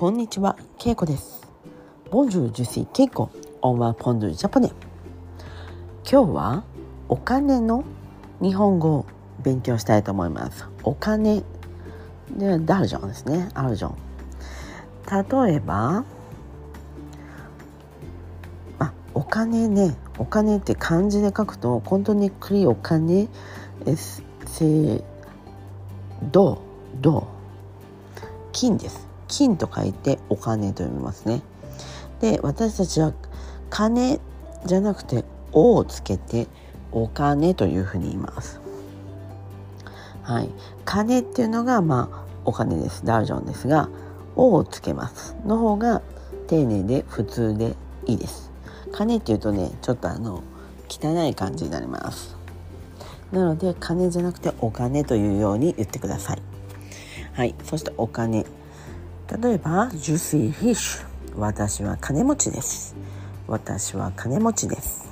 こんにちは、ケイコです。Bonjour, je suis Keiko. On va prendre japonais. 今日はお金の日本語を勉強したいと思います。お金でダルジョンですね。アルジョン。例えば、あ、お金ね。お金って漢字で書くと本当にクリお金えせどど金です。金と書いてお金と読みますね。で私たちは金じゃなくて「お」をつけてお金というふうに言います。はい、金っていうのがまあお金ですダージョンですが「お」をつけますの方が丁寧で普通でいいです。金っていうとねちょっとあの汚い感じになります。なので金じゃなくてお金というように言ってください。はい、そしてお金。例えば「 Je suis riche」私は金持ちです。私は金持ちです。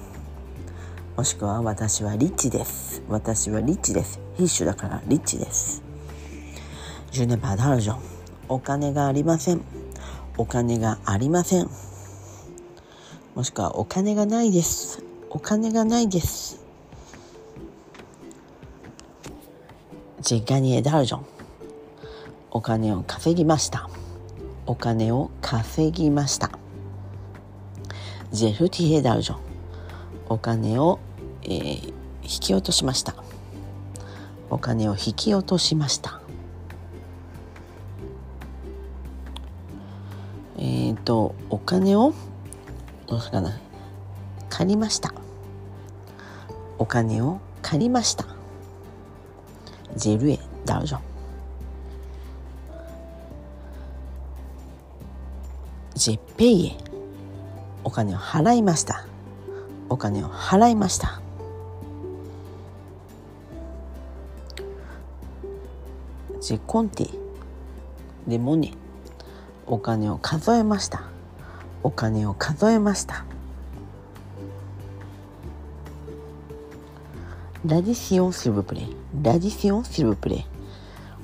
もしくは私はリッチです。私はリッチです。 riche だからリッチです。 Je n'ai pas d'argent。お金がありません。お金がありません。もしくはお金がないです。お金がないです。ジェガニエダルジョン。お金を稼ぎました。お金を稼ぎました。ジェルティエダルジョン。お金を、えー引き落としました。お金を引き落としました。えっ、とお金をどうかな借りました。お金を借りました。ジェルエダルジョン。ジペイエお金を払いました。お金を払いました。ジェコンテレモネお金を数えました。お金を数えました。ラディシオンシルブプレラディシオンシルブプレ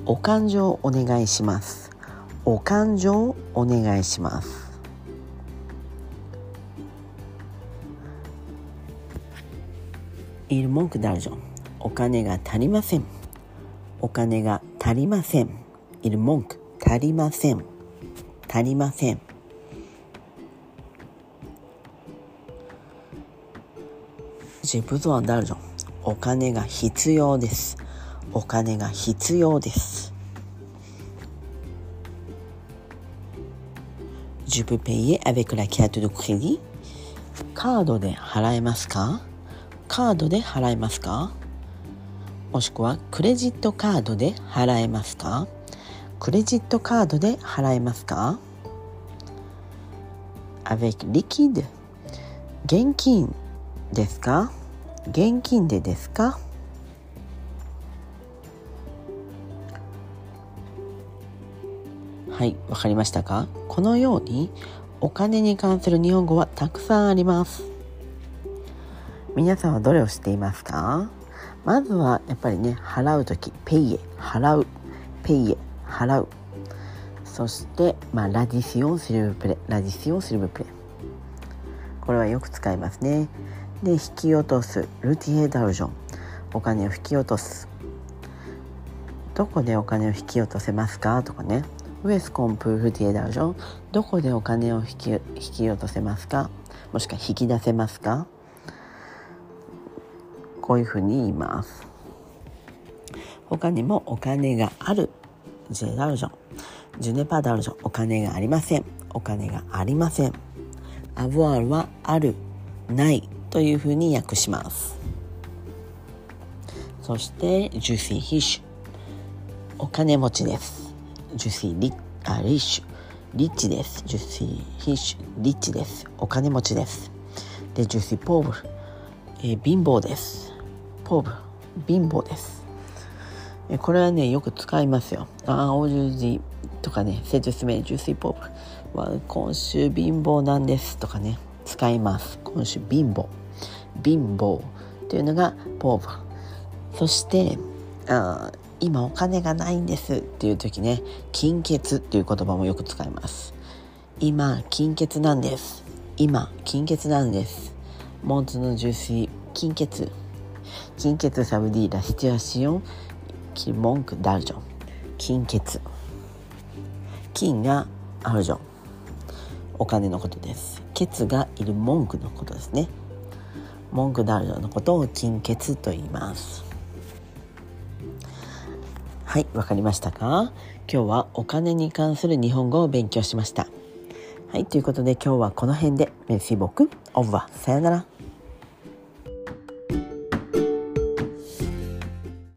お勘定お願いします。お勘定お願いします。イルモンクダルジョンお金が足りません。お金が足りません。イルモンク足りません。足りません。ジブゾアダルジョンお金が必要です。お金が必要です。ジュプペイエアベクラキャットドクレディカードで払えますか？カードで払えますか？もしくはクレジットカードで払えますか？クレジットカードで払えますか？avec liquide 現金ですか？現金でですか？はい、わかりましたか？このようにお金に関する日本語はたくさんあります。皆さんはどれを知っていますか？まずはやっぱりね払う時ペイエ払うペイエ払う。そして、まあ、ラディシオンスルブプレラディシオンスルブプレこれはよく使いますね。で引き落とすルティエダルジョン。お金を引き落とす。どこでお金を引き落とせますか？とかね。ウエスコンプールティエダルジョン。どこでお金を引き引き落とせますか？もしくは引き出せますか？こういうふうに言います。他にもお金がある。ジェダルジョン。ジュネパダルジョン。お金がありません。お金がありません。アボアールはある。ないというふうに訳します。そしてジュシーヒッシュ。お金持ちです。ジュシーリあリッシュ。リッチです。ジュシーヒッシュリッチです。お金持ちです。でジュシーポーブル、えー貧乏です。ポーブ貧乏です。これはねよく使いますよ。ああおじゅじとかね説明ジューシーポーブは今週貧乏なんですとかね使います。今週貧乏。貧乏というのがポーブそしてあ今お金がないんですっていう時ね金欠っていう言葉もよく使います。今金欠なんです。今金欠なんです。モンツのジューシー金欠。金欠サブディーラシチュアシオンキモンクダルジョン金欠。金がアルジョンお金のことです。ケツがいる文句のことですね。文句ダルジョンのことを金欠と言います。はいわかりましたか？今日はお金に関する日本語を勉強しました。はいということで今日はこの辺で。メシボクオーバーさよなら。